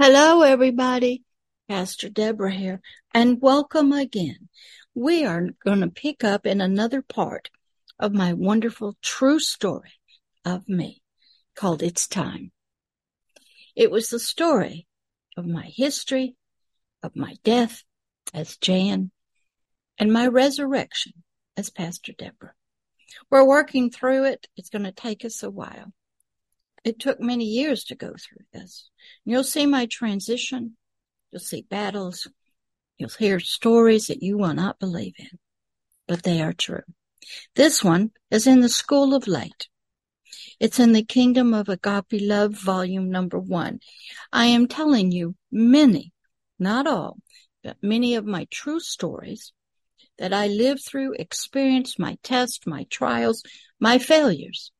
Hello, everybody. Pastor Deborah here, and welcome again. We are going to pick up in another part of my wonderful true story of me called It's Time. It was the story of my history, of my death as Jan, and my resurrection as Pastor Deborah. We're working through it. It's going to take us a while. It took many years to go through this. You'll see my transition. You'll see battles. You'll hear stories that you will not believe in, but they are true. This one is in the School of Light. It's in the Kingdom of Agape Love, volume number one. I am telling you many, not all, but many of my true stories that I lived through, experienced, my tests, my trials, my failures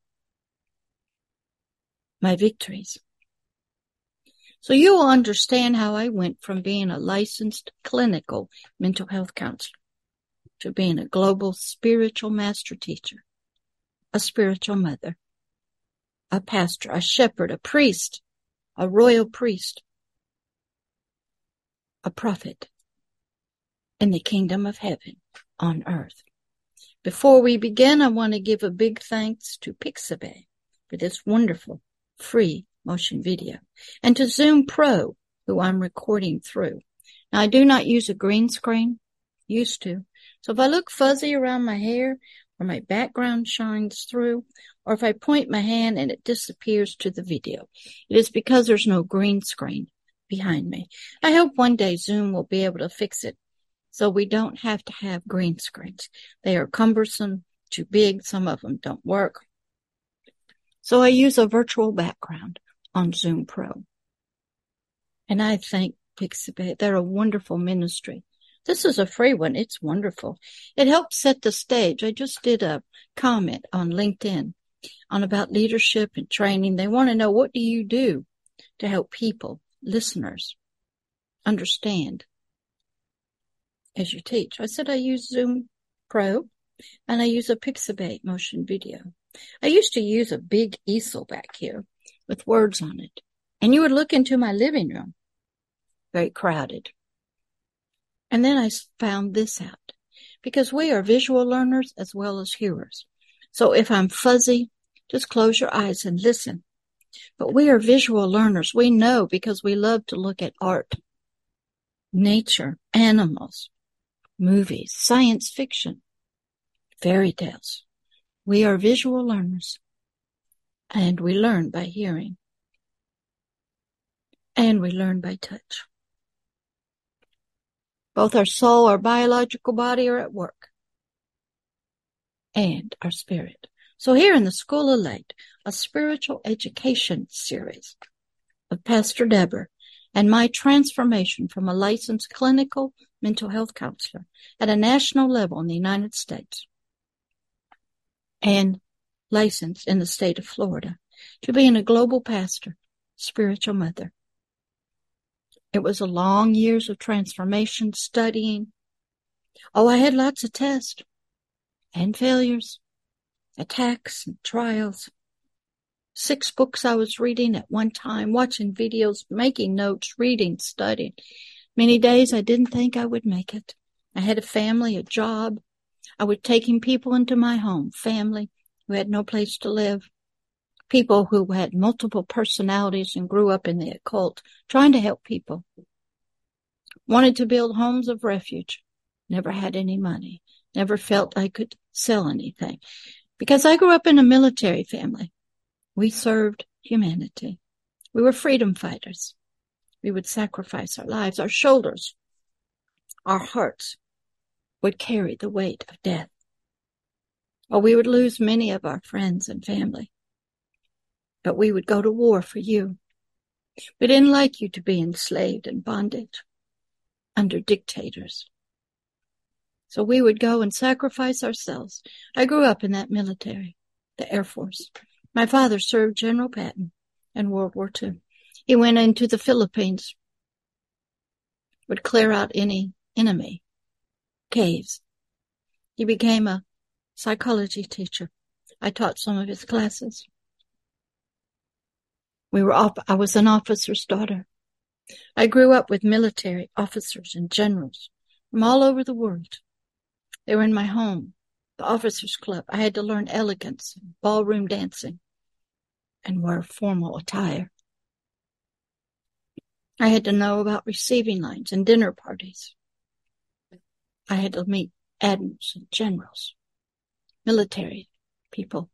my victories. So you will understand how I went from being a licensed clinical mental health counselor to being a global spiritual master teacher, a spiritual mother, a pastor, a shepherd, a priest, a royal priest, a prophet in the kingdom of heaven on earth. Before we begin, I want to give a big thanks to Pixabay for this wonderful free motion video and to Zoom Pro, who I'm recording through. Now I do not use a green screen, used to. So if I look fuzzy around my hair or my background shines through, or if I point my hand and it disappears to the video, it is because there's no green screen behind me. I hope one day Zoom will be able to fix it so we don't have to have green screens. They are cumbersome, too big. Some of them don't work. So I use a virtual background on Zoom Pro. And I thank Pixabay. They're a wonderful ministry. This is a free one. It's wonderful. It helps set the stage. I just did a comment on LinkedIn on about leadership and training. They want to know what do you do to help people, listeners, understand as you teach. I said I use Zoom Pro and I use a Pixabay motion video. I used to use a big easel back here with words on it. And you would look into my living room, very crowded. And then I found this out because we are visual learners as well as hearers. So if I'm fuzzy, just close your eyes and listen. But we are visual learners. We know because we love to look at art, nature, animals, movies, science fiction, fairy tales. We are visual learners and we learn by hearing and we learn by touch. Both our soul, our biological body are at work and our spirit. So here in the School of Light, a spiritual education series of Pastor Deborah and my transformation from a licensed clinical mental health counselor at a national level in the United States and licensed in the state of Florida to being a global pastor, spiritual mother. It was a long years of transformation, studying. Oh, I had lots of tests and failures, attacks and trials. Six books I was reading at one time, watching videos, making notes, reading, studying. Many days I didn't think I would make it. I had a family, a job, I was taking people into my home, family who had no place to live, people who had multiple personalities and grew up in the occult, trying to help people. Wanted to build homes of refuge. Never had any money. Never felt I could sell anything. Because I grew up in a military family. We served humanity. We were freedom fighters. We would sacrifice our lives, our shoulders, our hearts, would carry the weight of death. Or we would lose many of our friends and family. But we would go to war for you. We didn't like you to be enslaved and bondage under dictators. So we would go and sacrifice ourselves. I grew up in that military, the Air Force. My father served General Patton in World War II. He went into the Philippines, would clear out any enemy caves. He became a psychology teacher. I taught some of his classes. We were off, I was an officer's daughter. I grew up with military officers and generals from all over the world. They were in my home, the officers club. I had to learn elegance, and ballroom dancing, and wear formal attire. I had to know about receiving lines and dinner parties. I had to meet admirals and generals, military people.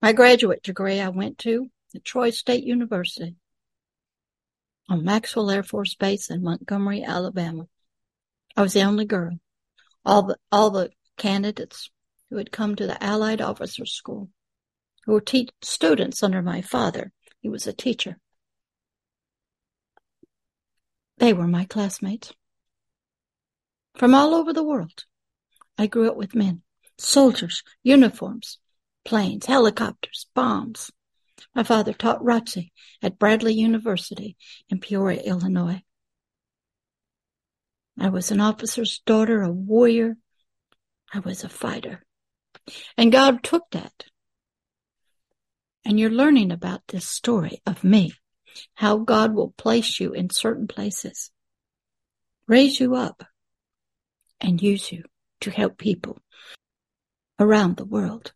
My graduate degree I went to the Troy State University on Maxwell Air Force Base in Montgomery, Alabama. I was the only girl. All the all the candidates who had come to the Allied Officers School, who were te- students under my father, he was a teacher. They were my classmates. From all over the world, I grew up with men, soldiers, uniforms, planes, helicopters, bombs. My father taught ROTC at Bradley University in Peoria, Illinois. I was an officer's daughter, a warrior. I was a fighter. And God took that. And you're learning about this story of me, how God will place you in certain places, raise you up, and use you to help people around the world.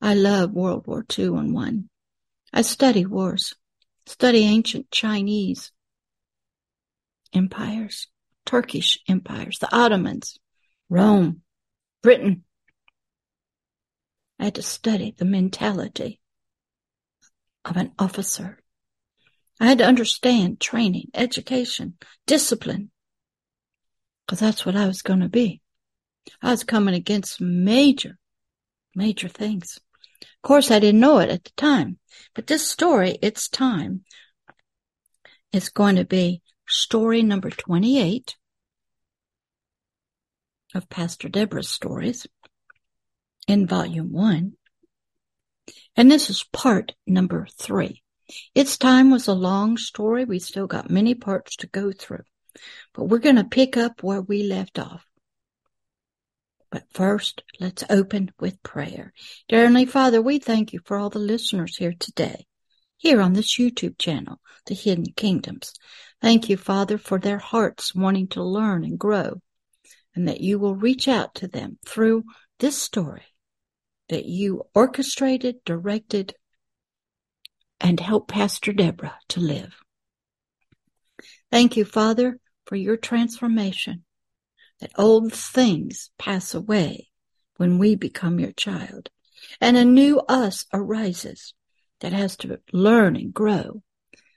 I love World War II and One. I study wars, study ancient Chinese empires, Turkish empires, the Ottomans, Rome, Britain. I had to study the mentality of an officer. I had to understand training, education, discipline, because that's what I was going to be. I was coming against major, major things. Of course, I didn't know it at the time, but this story, its time, is going to be story number 28 of Pastor Deborah's stories in volume one. And this is part number three. Its time was a long story. We still got many parts to go through, but we're going to pick up where we left off. But first, let's open with prayer. Dear Heavenly Father, we thank you for all the listeners here today, here on this YouTube channel, The Hidden Kingdoms. Thank you, Father, for their hearts wanting to learn and grow, and that you will reach out to them through this story that you orchestrated, directed, and helped Pastor Deborah to live. Thank you, Father, for your transformation that old things pass away when we become your child, and a new us arises that has to learn and grow.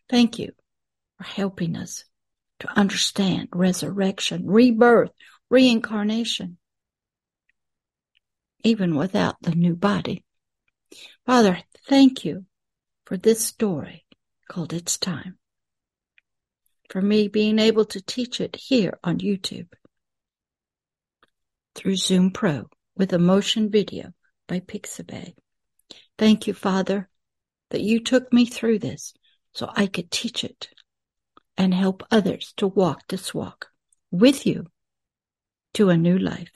Thank you for helping us to understand resurrection, rebirth, reincarnation, even without the new body. Father, thank you for this story called It's Time. For me being able to teach it here on YouTube through Zoom Pro with a motion video by Pixabay. Thank you, Father, that you took me through this so I could teach it and help others to walk this walk with you to a new life.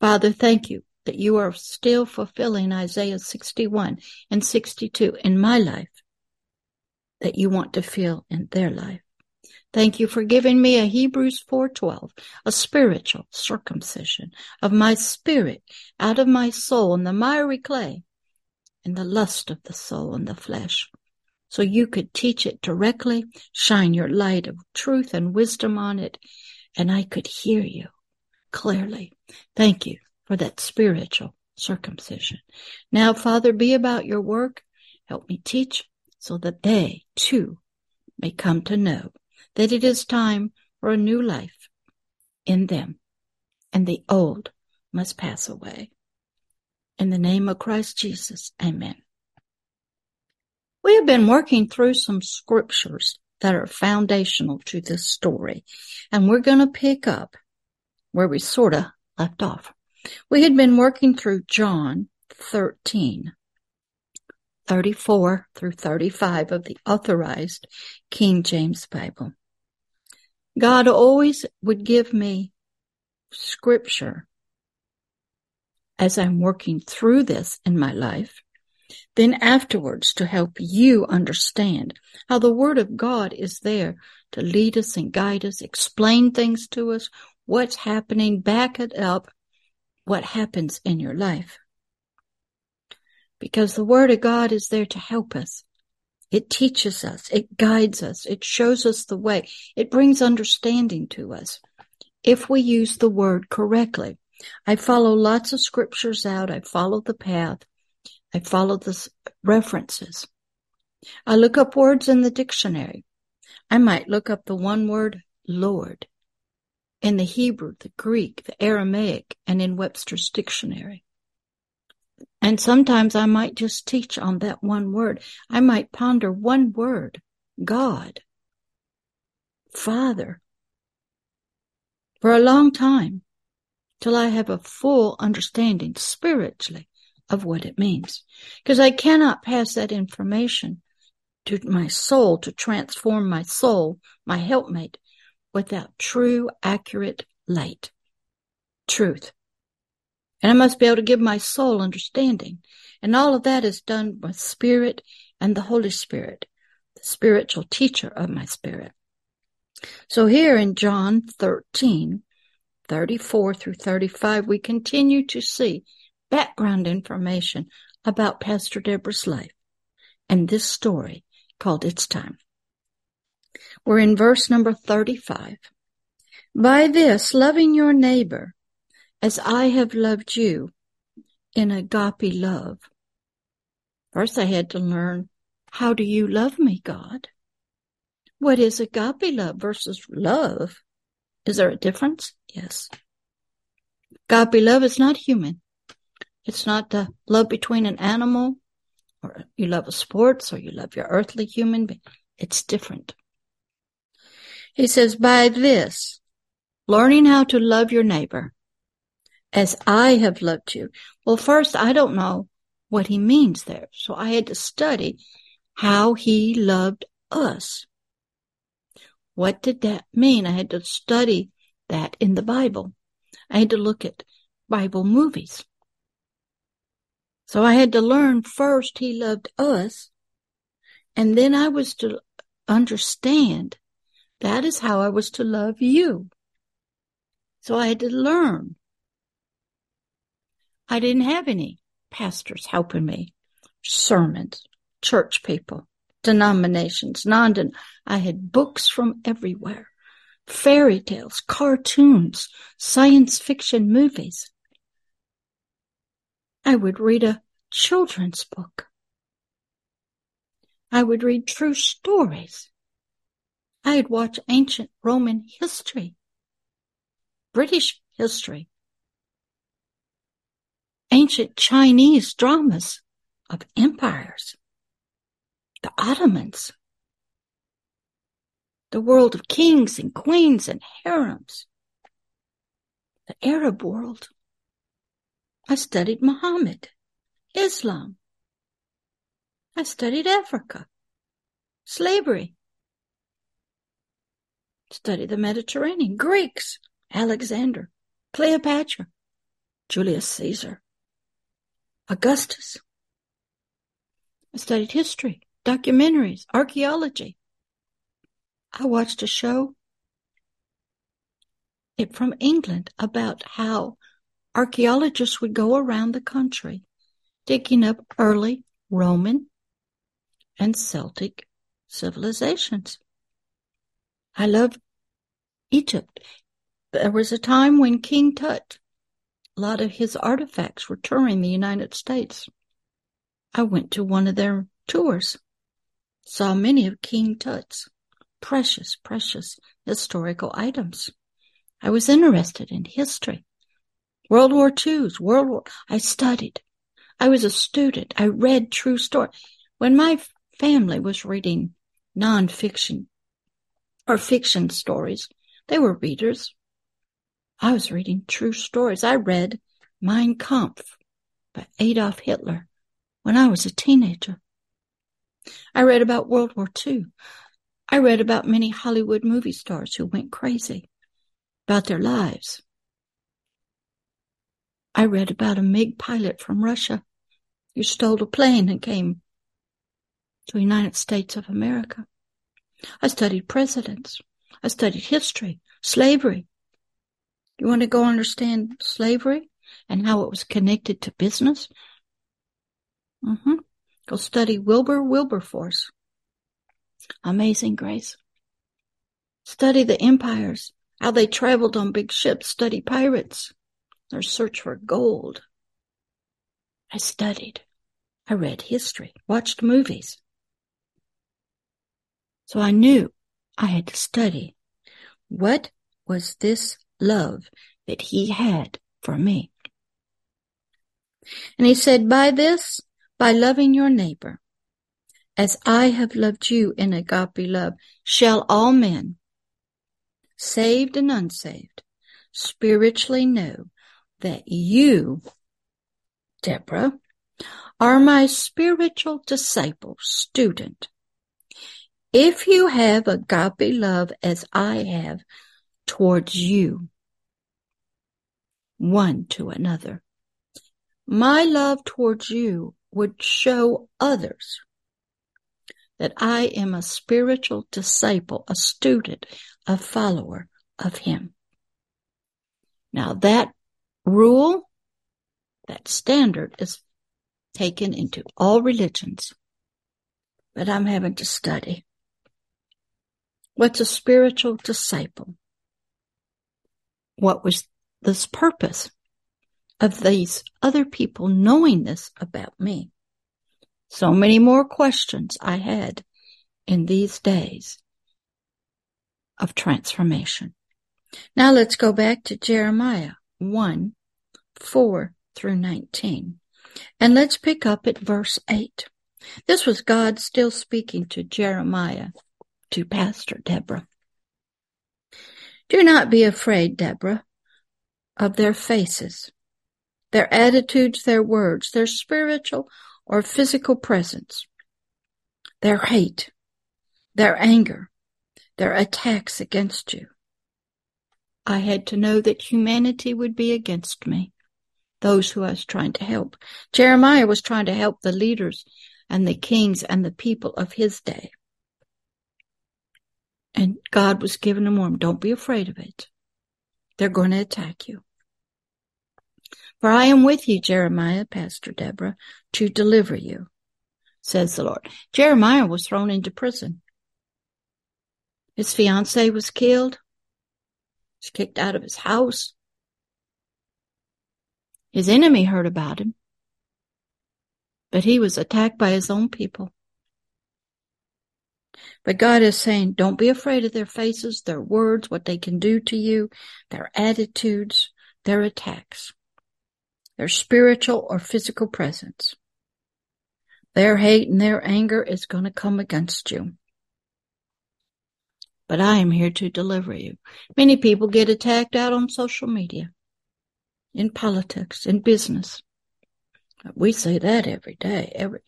Father, thank you that you are still fulfilling Isaiah 61 and 62 in my life that you want to feel in their life. Thank you for giving me a Hebrews 4:12, a spiritual circumcision of my spirit out of my soul in the miry clay and the lust of the soul and the flesh. So you could teach it directly, shine your light of truth and wisdom on it, and I could hear you clearly. Thank you for that spiritual circumcision. Now, Father, be about your work. Help me teach so that they too may come to know that it is time for a new life in them, and the old must pass away. In the name of Christ Jesus, amen. We have been working through some scriptures that are foundational to this story, and we're going to pick up where we sort of left off. We had been working through John 13, 34 through 35 of the authorized King James Bible. God always would give me scripture as I'm working through this in my life Then afterwards to help you understand how the Word of God is there to lead us and guide us, explain things to us, what's happening, back it up, what happens in your life. Because the Word of God is there to help us. It teaches us, it guides us, it shows us the way, it brings understanding to us if we use the Word correctly. I follow lots of scriptures out, I follow the path, I follow the references. I look up words in the dictionary. I might look up the one word Lord in the Hebrew, the Greek, the Aramaic, and in Webster's dictionary. And sometimes I might just teach on that one word. I might ponder one word, God, Father, for a long time till I have a full understanding spiritually of what it means. Because I cannot pass that information to my soul to transform my soul, my helpmate, without true, accurate light, truth. And I must be able to give my soul understanding. And all of that is done by Spirit and the Holy Spirit, the spiritual teacher of my spirit. So here in John 13, 34 through 35, we continue to see background information about Pastor Deborah's life and this story called It's Time. We're in verse number 35. By this, loving your neighbor as I have loved you in agape love. First, I had to learn how do you love me, God? What is agape love versus love? Is there a difference? Yes. Agape love is not human. It's not the love between an animal or you love a sports or you love your earthly human being. It's different. He says, by this, learning how to love your neighbor as I have loved you. Well, first, I don't know what he means there. So I had to study how he loved us. What did that mean? I had to study that in the Bible. I had to look at Bible movies. So I had to learn first he loved us, and then I was to understand that is how I was to love you. So I had to learn. I didn't have any pastors helping me, sermons, church people, denominations, non I had books from everywhere, fairy tales, cartoons, science fiction movies. I would read a children's book. I would read true stories. I'd watch ancient Roman history, British history, ancient Chinese dramas of empires, the Ottomans, the world of kings and queens and harems, the Arab world. I studied Muhammad, Islam. I studied Africa, slavery. Studied the Mediterranean, Greeks, Alexander, Cleopatra, Julius Caesar, Augustus. I studied history, documentaries, archaeology. I watched a show it from England about how archaeologists would go around the country digging up early Roman and Celtic civilizations. I love Egypt. There was a time when King Tut, a lot of his artifacts were touring the United States. I went to one of their tours, saw many of King Tut's precious, precious historical items. I was interested in history. World War II's, World War, I studied. I was a student. I read true story. When my family was reading nonfiction or fiction stories, they were readers. I was reading true stories. I read Mein Kampf by Adolf Hitler when I was a teenager. I read about World War II. I read about many Hollywood movie stars who went crazy about their lives. I read about a MiG pilot from Russia You stole a plane and came to the United States of America. I studied presidents. I studied history, slavery. You want to go understand slavery and how it was connected to business? Mm-hmm. Go study Wilbur Wilberforce. Amazing Grace. Study the empires, how they traveled on big ships. Study pirates, their search for gold. I studied. I read history, watched movies. So I knew I had to study. What was this love that he had for me? And he said, by this, by loving your neighbor, as I have loved you in agape love, shall all men, saved and unsaved, spiritually know that you, Deborah, are my spiritual disciple, student, if you have agape love as I have towards you, one to another, my love towards you would show others that I am a spiritual disciple, a student, a follower of Him. Now that rule, that standard is taken into all religions, but I'm having to study. What's a spiritual disciple? What was this purpose of these other people knowing this about me? So many more questions I had in these days of transformation. Now let's go back to Jeremiah 1, 4 through 19. And let's pick up at verse 8. This was God still speaking to Jeremiah to Pastor Deborah. Do not be afraid, Deborah, of their faces, their attitudes, their words, their spiritual or physical presence, their hate, their anger, their attacks against you. I had to know that humanity would be against me, those who I was trying to help. Jeremiah was trying to help the leaders and the kings and the people of his day. And God was giving them warning. Don't be afraid of it. They're going to attack you. For I am with you, Jeremiah, Pastor Deborah, to deliver you, says the Lord. Jeremiah was thrown into prison. His fiancee was killed. He's kicked out of his house. His enemy heard about him, but he was attacked by his own people. But God is saying, don't be afraid of their faces, their words, what they can do to you, their attitudes, their attacks, their spiritual or physical presence. Their hate and their anger is going to come against you. But I am here to deliver you. Many people get attacked out on social media, in politics, in business. We say that every day, every,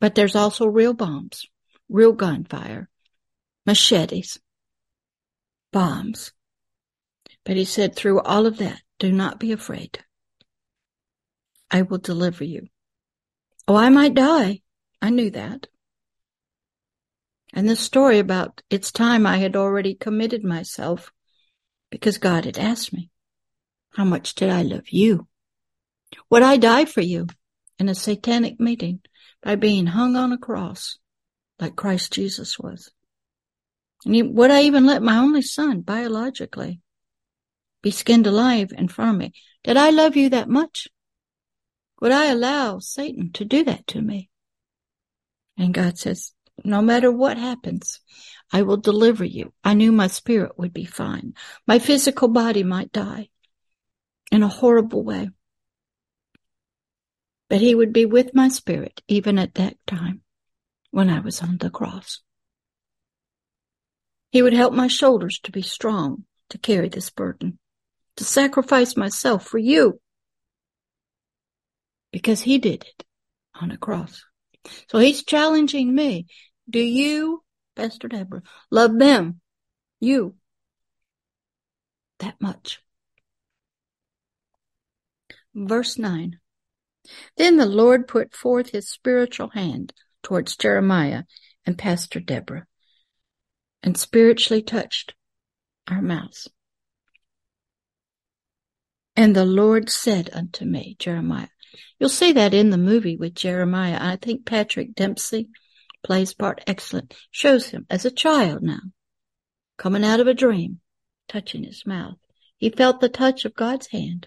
but there's also real bombs real gunfire, machetes, bombs. But he said, through all of that, do not be afraid. I will deliver you. Oh, I might die. I knew that. And the story about it's time I had already committed myself because God had asked me, how much did I love you? Would I die for you in a satanic meeting by being hung on a cross? Like Christ Jesus was. And would I even let my only son, biologically, be skinned alive in front of me? Did I love you that much? Would I allow Satan to do that to me? And God says, no matter what happens, I will deliver you. I knew my spirit would be fine. My physical body might die in a horrible way. But he would be with my spirit even at that time when I was on the cross. He would help my shoulders to be strong to carry this burden, to sacrifice myself for you. Because he did it on a cross. So he's challenging me. Do you, Pastor Deborah, love them? You. That much. Verse 9. Then the Lord put forth his spiritual hand towards Jeremiah and Pastor Deborah and spiritually touched our mouths. And the Lord said unto me, Jeremiah. You'll see that in the movie with Jeremiah. I think Patrick Dempsey plays part excellent. Shows him as a child now, coming out of a dream, touching his mouth. He felt the touch of God's hand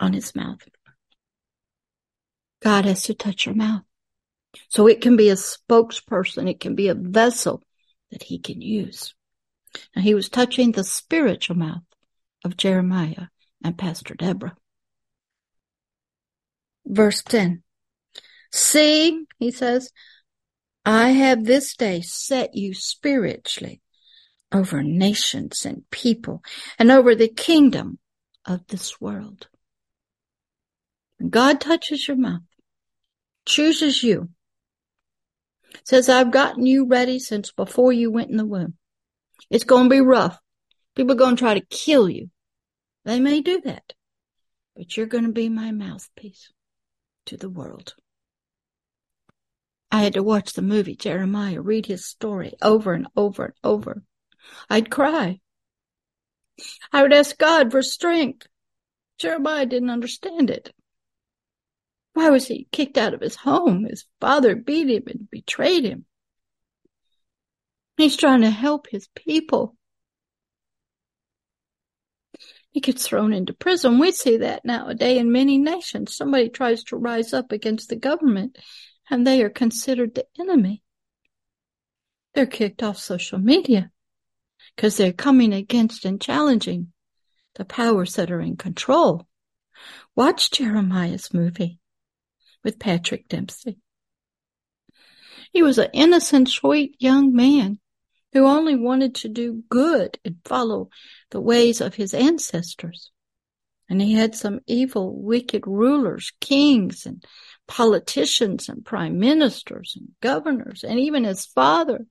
on his mouth. God has to touch your mouth. So it can be a spokesperson. It can be a vessel that he can use. Now he was touching the spiritual mouth of Jeremiah and Pastor Deborah. Verse 10. See, he says, I have this day set you spiritually over nations and people and over the kingdom of this world. God touches your mouth, chooses you, says, I've gotten you ready since before you went in the womb. It's going to be rough. People are going to try to kill you. They may do that, but you're going to be my mouthpiece to the world. I had to watch the movie Jeremiah, read his story over and over and over. I'd cry. I would ask God for strength. Jeremiah didn't understand it. Why was he kicked out of his home? His father beat him and betrayed him. He's trying to help his people. He gets thrown into prison. We see that nowadays in many nations. Somebody tries to rise up against the government and they are considered the enemy. They're kicked off social media because they're coming against and challenging the powers that are in control. Watch Jeremiah's movie with Patrick Dempsey. He was an innocent, sweet young man who only wanted to do good and follow the ways of his ancestors. And he had some evil, wicked rulers, kings and politicians and prime ministers and governors, and even his father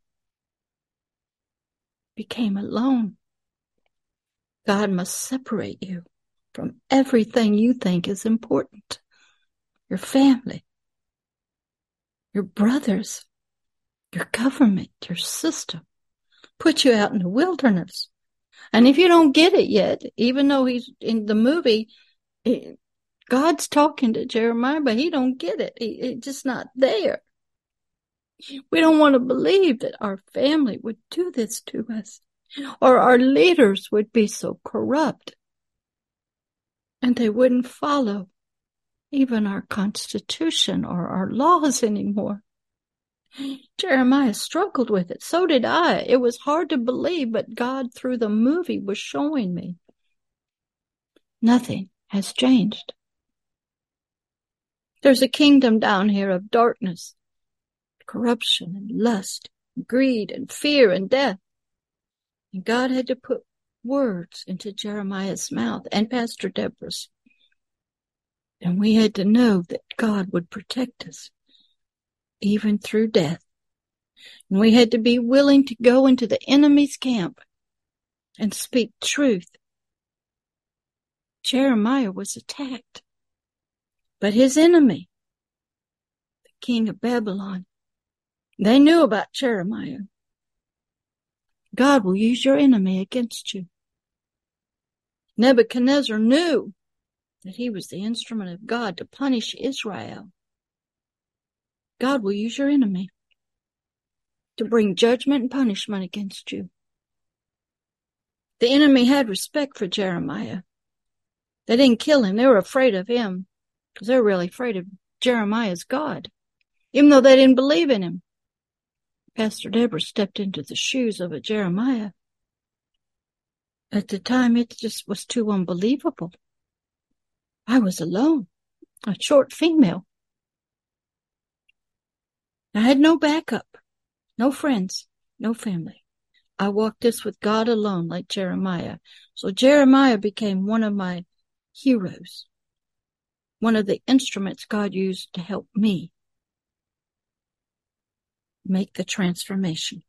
became alone. God must separate you from everything you think is important. Your family, your brothers, your government, your system put you out in the wilderness. And if you don't get it yet, even though he's in the movie, God's talking to Jeremiah, but he don't get it. He, it's just not there. We don't want to believe that our family would do this to us or our leaders would be so corrupt and they wouldn't follow even our constitution or our laws anymore. Jeremiah struggled with it. So did I. It was hard to believe, but God, through the movie, was showing me nothing has changed. There's a kingdom down here of darkness, corruption and lust, and greed and fear and death. And God had to put words into Jeremiah's mouth and Pastor Deborah's. And we had to know that God would protect us even through death. And we had to be willing to go into the enemy's camp and speak truth. Jeremiah was attacked, but his enemy, the king of Babylon, they knew about Jeremiah. God will use your enemy against you. Nebuchadnezzar knew that he was the instrument of God to punish Israel. God will use your enemy to bring judgment and punishment against you. The enemy had respect for Jeremiah. They didn't kill him. They were afraid of him because they were really afraid of Jeremiah's God, even though they didn't believe in him. Pastor Deborah stepped into the shoes of a Jeremiah. At the time, it just was too unbelievable. I was alone, a short female. I had no backup, no friends, no family. I walked this with God alone, like Jeremiah. So Jeremiah became one of my heroes, one of the instruments God used to help me make the transformation.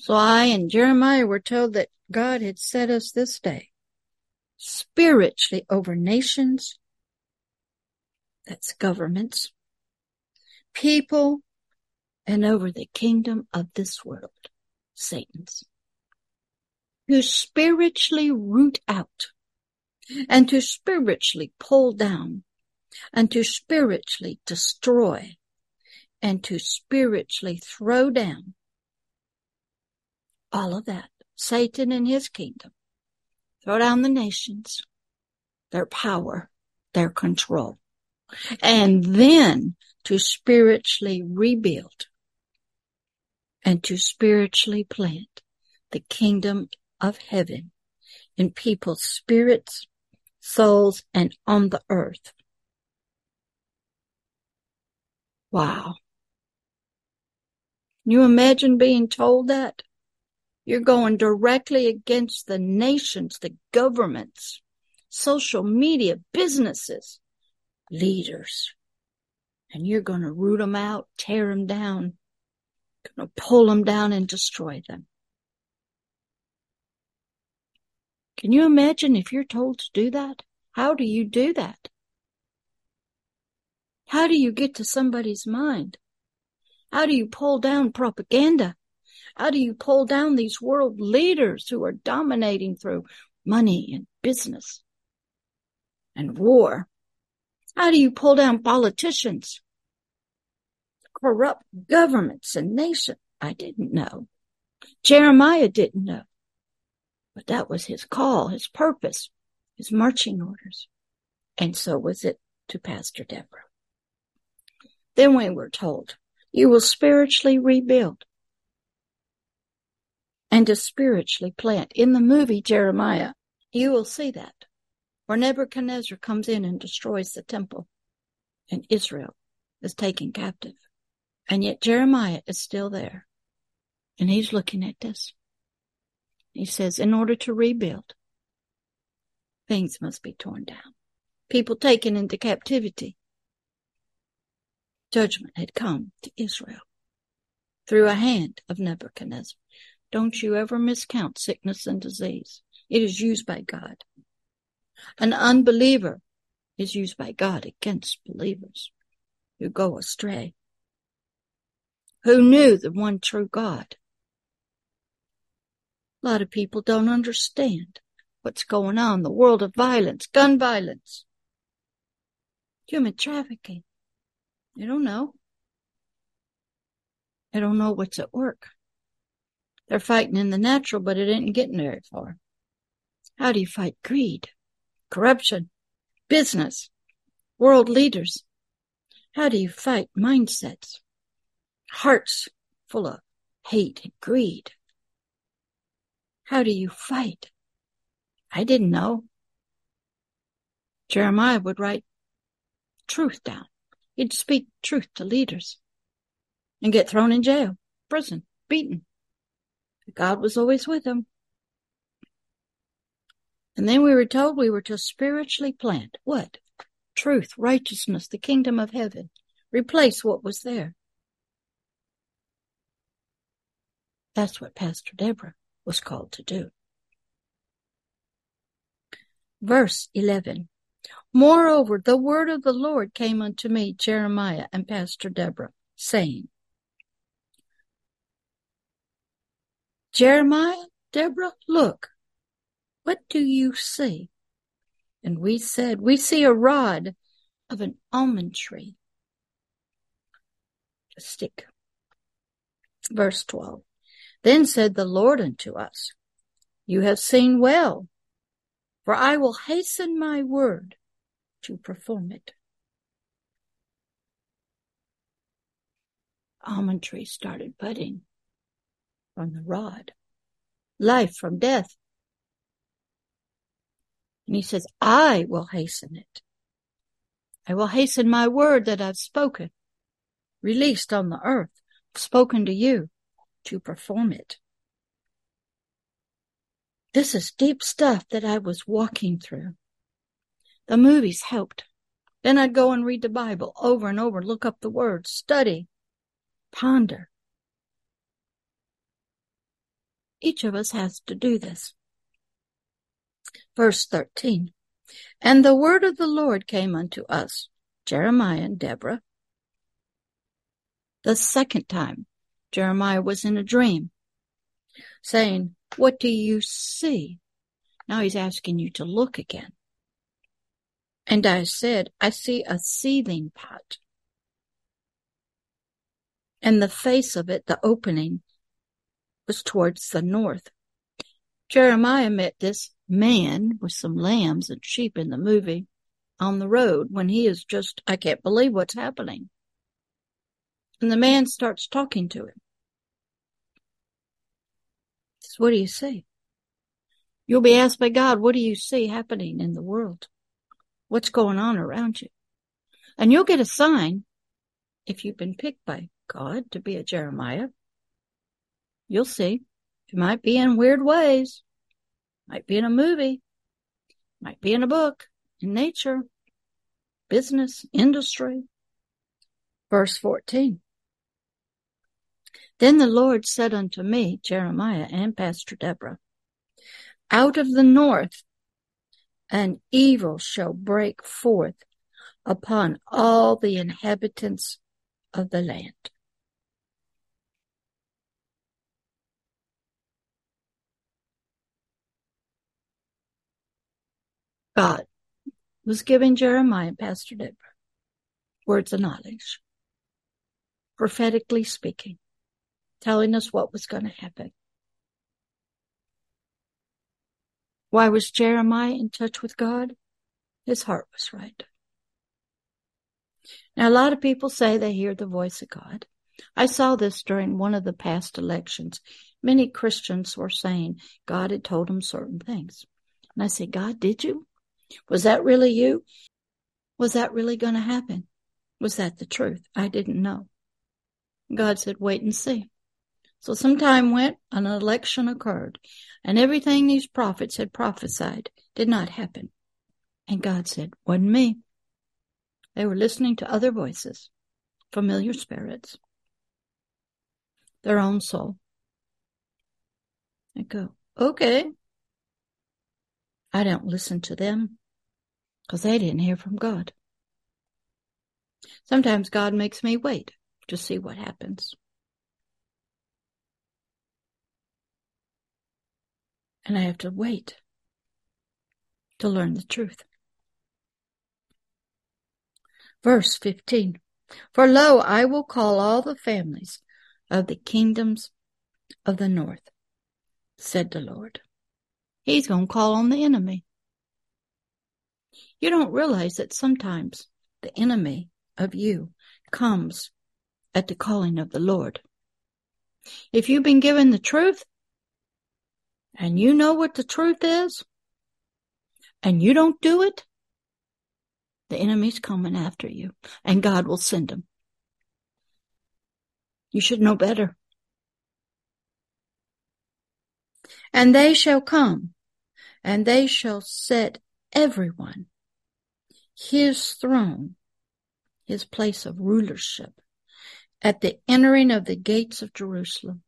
So I and Jeremiah were told that God had set us this day spiritually over nations, that's governments, people, and over the kingdom of this world, Satan's, to spiritually root out and to spiritually pull down and to spiritually destroy and to spiritually throw down all of that. Satan and his kingdom. Throw down the nations, their power, their control. And then to spiritually rebuild and to spiritually plant the kingdom of heaven in people's spirits, souls, and on the earth. Wow. Can you imagine being told that? You're going directly against the nations, the governments, social media, businesses, leaders. And you're going to root them out, tear them down, going to pull them down and destroy them. Can you imagine if you're told to do that? How do you do that? How do you get to somebody's mind? How do you pull down propaganda? How do you pull down these world leaders who are dominating through money and business and war? How do you pull down politicians? Corrupt governments and nations? I didn't know. Jeremiah didn't know. But that was his call, his purpose, his marching orders. And so was it to Pastor Deborah. Then we were told, you will spiritually rebuild and to spiritually plant. In the movie Jeremiah, you will see that where Nebuchadnezzar comes in and destroys the temple and Israel is taken captive. And yet Jeremiah is still there and he's looking at this. He says, in order to rebuild, things must be torn down. People taken into captivity. Judgment had come to Israel through a hand of Nebuchadnezzar. Don't you ever miscount sickness and disease. It is used by God. An unbeliever is used by God against believers who go astray, who knew the one true God. A lot of people don't understand what's going on. The world of violence, gun violence, human trafficking. They don't know. They don't know what's at work. They're fighting in the natural, but it ain't getting very far. How do you fight greed, corruption, business, world leaders? How do you fight mindsets, hearts full of hate and greed? How do you fight? I didn't know. Jeremiah would write truth down. He'd speak truth to leaders and get thrown in jail, prison, beaten. God was always with him. And then we were told we were to spiritually plant what? Truth, righteousness, the kingdom of heaven. Replace what was there. That's what Pastor Deborah was called to do. Verse 11. Moreover, the word of the Lord came unto me, Jeremiah and Pastor Deborah, saying, Jeremiah, Deborah, look, what do you see? And we said, we see a rod of an almond tree. A stick. Verse 12. Then said the Lord unto us, You have seen well, for I will hasten my word to perform it. Almond tree started budding from the rod, life from death. And he says, I will hasten it. I will hasten my word that I've spoken, released on the earth, spoken to you to perform it. This is deep stuff that I was walking through. The movies helped. Then I'd go and read the Bible over and over, look up the words, study, ponder. Each of us has to do this. Verse 13. And the word of the Lord came unto us, Jeremiah and Deborah. The second time, Jeremiah was in a dream, saying, What do you see? Now he's asking you to look again. And I said, I see a seething pot. And the face of it, the opening, was towards the north. Jeremiah met this man with some lambs and sheep in the movie on the road when he is just, I can't believe what's happening. And the man starts talking to him. Says, what do you see? You'll be asked by God, what do you see happening in the world? What's going on around you? And you'll get a sign if you've been picked by God to be a Jeremiah. You'll see. It might be in weird ways. Might be in a movie. Might be in a book, in nature, business, industry. Verse 14. Then the Lord said unto me, Jeremiah and Pastor Deborah, out of the north an evil shall break forth upon all the inhabitants of the land. God was giving Jeremiah Pastor Deborah words of knowledge, prophetically speaking telling us what was going to happen. Why was Jeremiah in touch with God? His heart was right. Now, a lot of people say they hear the voice of God. I saw this during one of the past elections. Many Christians were saying God had told them certain things. And I said, God, did you? Was that really you? Was that really going to happen? Was that the truth? I didn't know. God said, wait and see. So some time went, an election occurred, and everything these prophets had prophesied did not happen. And God said, wasn't me. They were listening to other voices, familiar spirits, their own soul. I go, okay. I don't listen to them because they didn't hear from God. Sometimes God makes me wait to see what happens. and I have to wait to learn the truth. Verse 15 For lo, I will call all the families of the kingdoms of the north, said the Lord. He's going to call on the enemy. You don't realize that sometimes the enemy of you comes at the calling of the Lord. If you've been given the truth, and you know what the truth is, and you don't do it, the enemy's coming after you, and God will send him. You should know better. And they shall come, and they shall set everyone his throne, his place of rulership, at the entering of the gates of Jerusalem.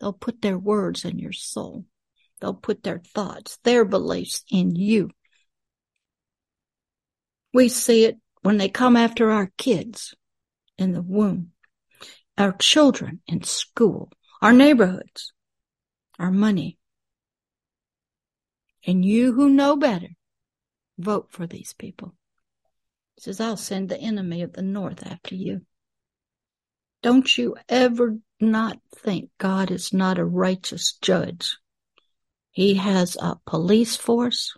They'll put their words in your soul. They'll put their thoughts, their beliefs in you. We see it when they come after our kids in the womb, our children in school, our neighborhoods, our money. And you who know better, vote for these people. He says, I'll send the enemy of the north after you. Don't you ever not think God is not a righteous judge. He has a police force.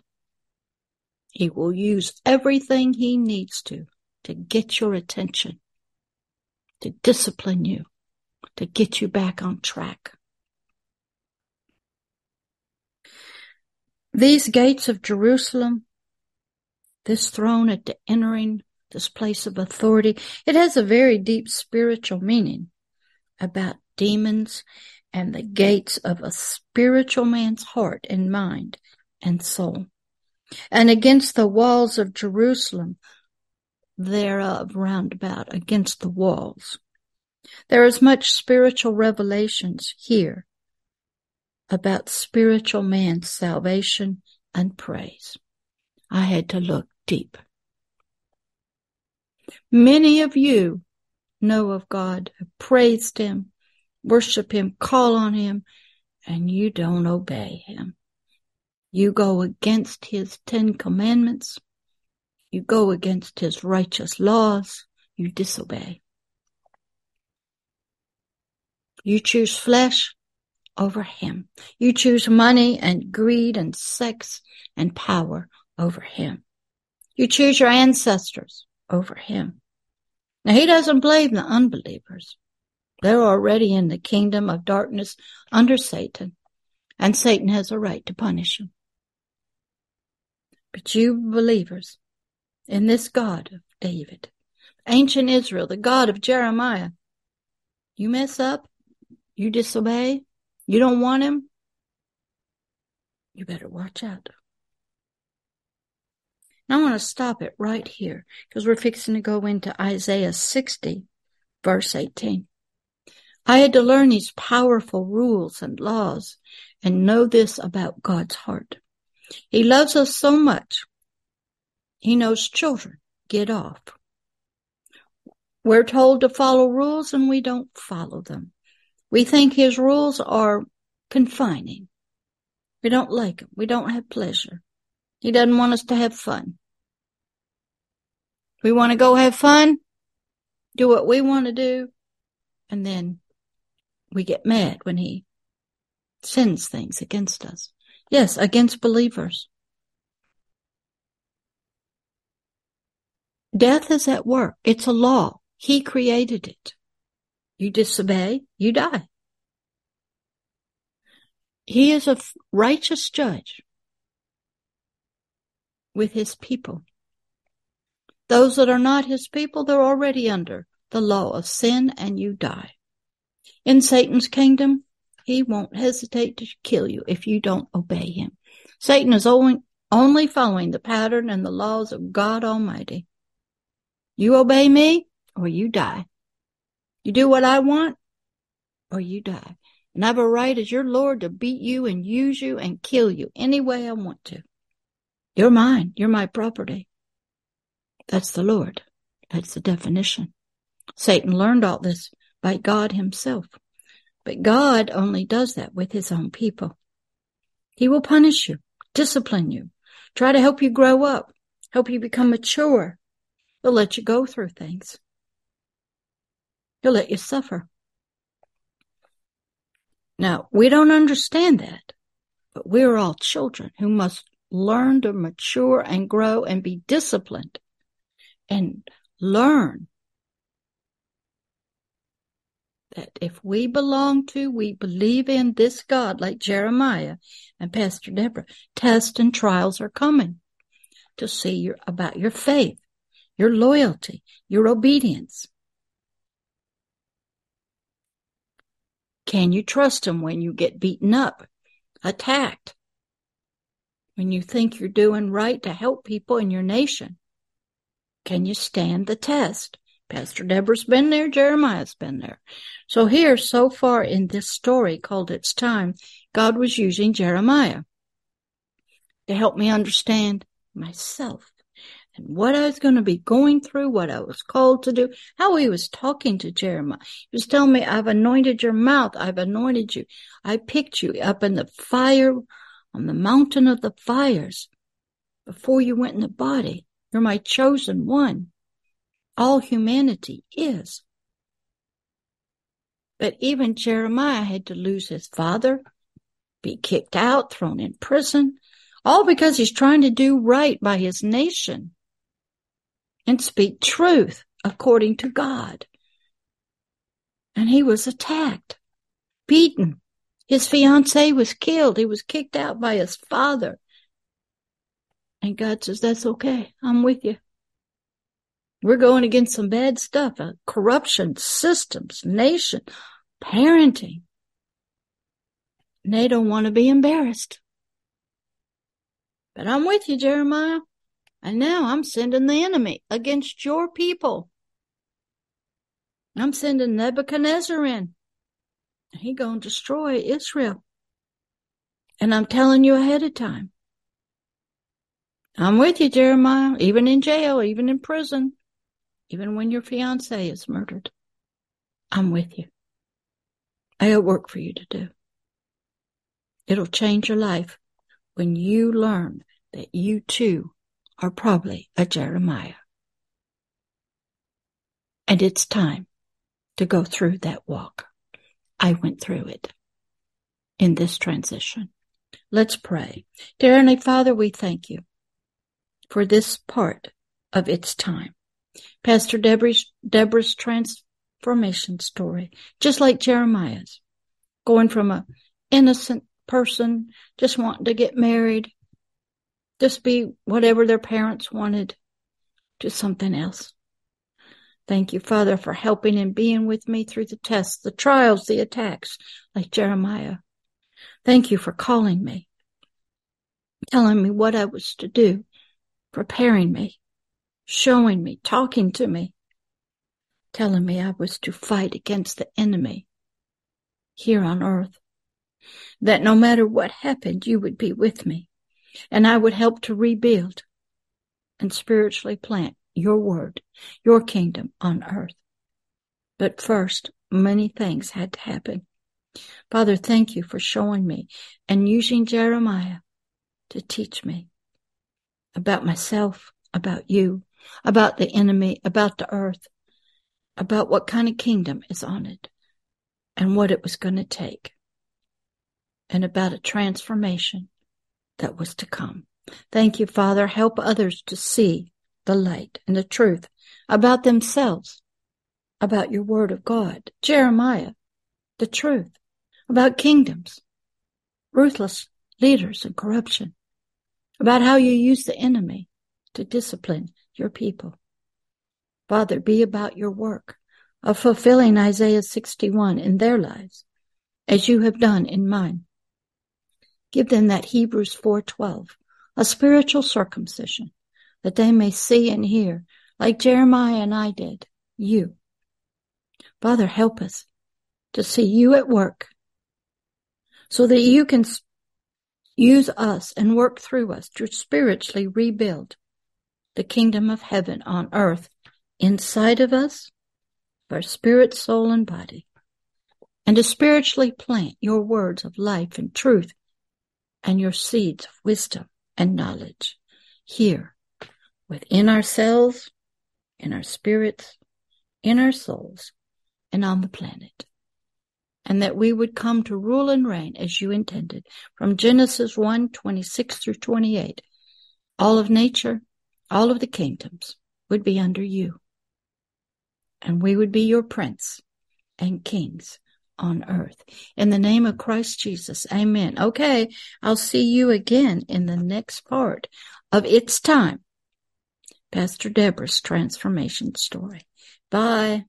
He will use everything he needs to to get your attention, to discipline you, to get you back on track. These gates of Jerusalem, this throne at the entering, this place of authority, it has a very deep spiritual meaning about demons and the gates of a spiritual man's heart and mind and soul. And against the walls of Jerusalem thereof round about against the walls. There is much spiritual revelations here about spiritual man's salvation and praise. I had to look deep. Many of you know of God, have praised Him, worship Him, call on Him, and you don't obey Him. You go against His Ten Commandments. You go against His righteous laws. You disobey. You choose flesh over Him. You choose money and greed and sex and power over Him. You choose your ancestors over Him. Now he doesn't blame the unbelievers. They're already in the kingdom of darkness under Satan, and Satan has a right to punish them. But you believers in this God of David, ancient Israel, the God of Jeremiah, you mess up, you disobey, you don't want him, you better watch out. I want to stop it right here because we're fixing to go into Isaiah 60, verse 18. I had to learn these powerful rules and laws and know this about God's heart. He loves us so much. He knows children get off. We're told to follow rules and we don't follow them. We think his rules are confining. We don't like them. We don't have pleasure. He doesn't want us to have fun. We want to go have fun, do what we want to do, and then we get mad when he sends things against us. Yes, against believers. Death is at work. It's a law. He created it. You disobey, you die. He is a righteous judge with his people. Those that are not his people, they're already under the law of sin and you die. In Satan's kingdom, he won't hesitate to kill you if you don't obey him. Satan is only, following the pattern and the laws of God Almighty. You obey me or you die. You do what I want or you die. And I have a right as your Lord to beat you and use you and kill you any way I want to. You're mine. You're my property. That's the Lord. That's the definition. Satan learned all this by God himself. But God only does that with his own people. He will punish you, discipline you, try to help you grow up, help you become mature. He'll let you go through things. He'll let you suffer. Now, we don't understand that, but we're all children who must learn to mature and grow and be disciplined and learn that if we belong to, we believe in this God, like Jeremiah and Pastor Deborah, tests and trials are coming to see your, about your faith, your loyalty, your obedience. Can you trust him when you get beaten up, attacked, when you think you're doing right to help people in your nation? Can you stand the test? Pastor Deborah's been there, Jeremiah's been there. So here, so far in this story called It's Time, God was using Jeremiah to help me understand myself and what I was going to be going through, what I was called to do, how he was talking to Jeremiah. He was telling me, I've anointed your mouth. I've anointed you. I picked you up in the fire on the mountain of the fires before you went in the body. You're my chosen one. All humanity is. But even Jeremiah had to lose his father, be kicked out, thrown in prison, all because he's trying to do right by his nation and speak truth according to God. And he was attacked, beaten. His fiancee was killed. He was kicked out by his father. And God says, that's okay. I'm with you. We're going against some bad stuff, uh, corruption, systems, nation, parenting. And they don't want to be embarrassed. But I'm with you, Jeremiah. And now I'm sending the enemy against your people. I'm sending Nebuchadnezzar in. He gonna destroy Israel. And I'm telling you ahead of time. I'm with you, Jeremiah, even in jail, even in prison, even when your fiance is murdered. I'm with you. I got work for you to do. It'll change your life when you learn that you too are probably a Jeremiah. And it's time to go through that walk. I went through it in this transition. Let's pray. Dear Heavenly Father, we thank you for this part of It's Time. Pastor Deborah's, Deborah's transformation story, just like Jeremiah's, going from a innocent person just wanting to get married, just be whatever their parents wanted, to something else. Thank you, Father, for helping and being with me through the tests, the trials, the attacks, like Jeremiah. Thank you for calling me, telling me what I was to do, preparing me, showing me, talking to me, telling me I was to fight against the enemy here on earth. That no matter what happened, you would be with me and I would help to rebuild and spiritually plant your word, your kingdom on earth. But first, many things had to happen. Father, thank you for showing me and using Jeremiah to teach me about myself, about you, about the enemy, about the earth, about what kind of kingdom is on it and what it was going to take, and about a transformation that was to come. Thank you, Father. Help others to see the light and the truth about themselves, about your word of God. Jeremiah, the truth about kingdoms, ruthless leaders and corruption, about how you use the enemy to discipline your people. Father, be about your work of fulfilling Isaiah 61 in their lives as you have done in mine. Give them that Hebrews 4:12, a spiritual circumcision that they may see and hear, like Jeremiah and I did, you. Father, help us to see you at work so that you can use us and work through us to spiritually rebuild the kingdom of heaven on earth inside of us, our spirit, soul, and body, and to spiritually plant your words of life and truth and your seeds of wisdom and knowledge here within ourselves, in our spirits, in our souls, and on the planet. And that we would come to rule and reign as you intended from Genesis 1, 26 through 28. All of nature, all of the kingdoms would be under you. And we would be your prince and kings on earth. In the name of Christ Jesus, amen. Okay, I'll see you again in the next part of It's Time Pastor Deborah's transformation story. Bye.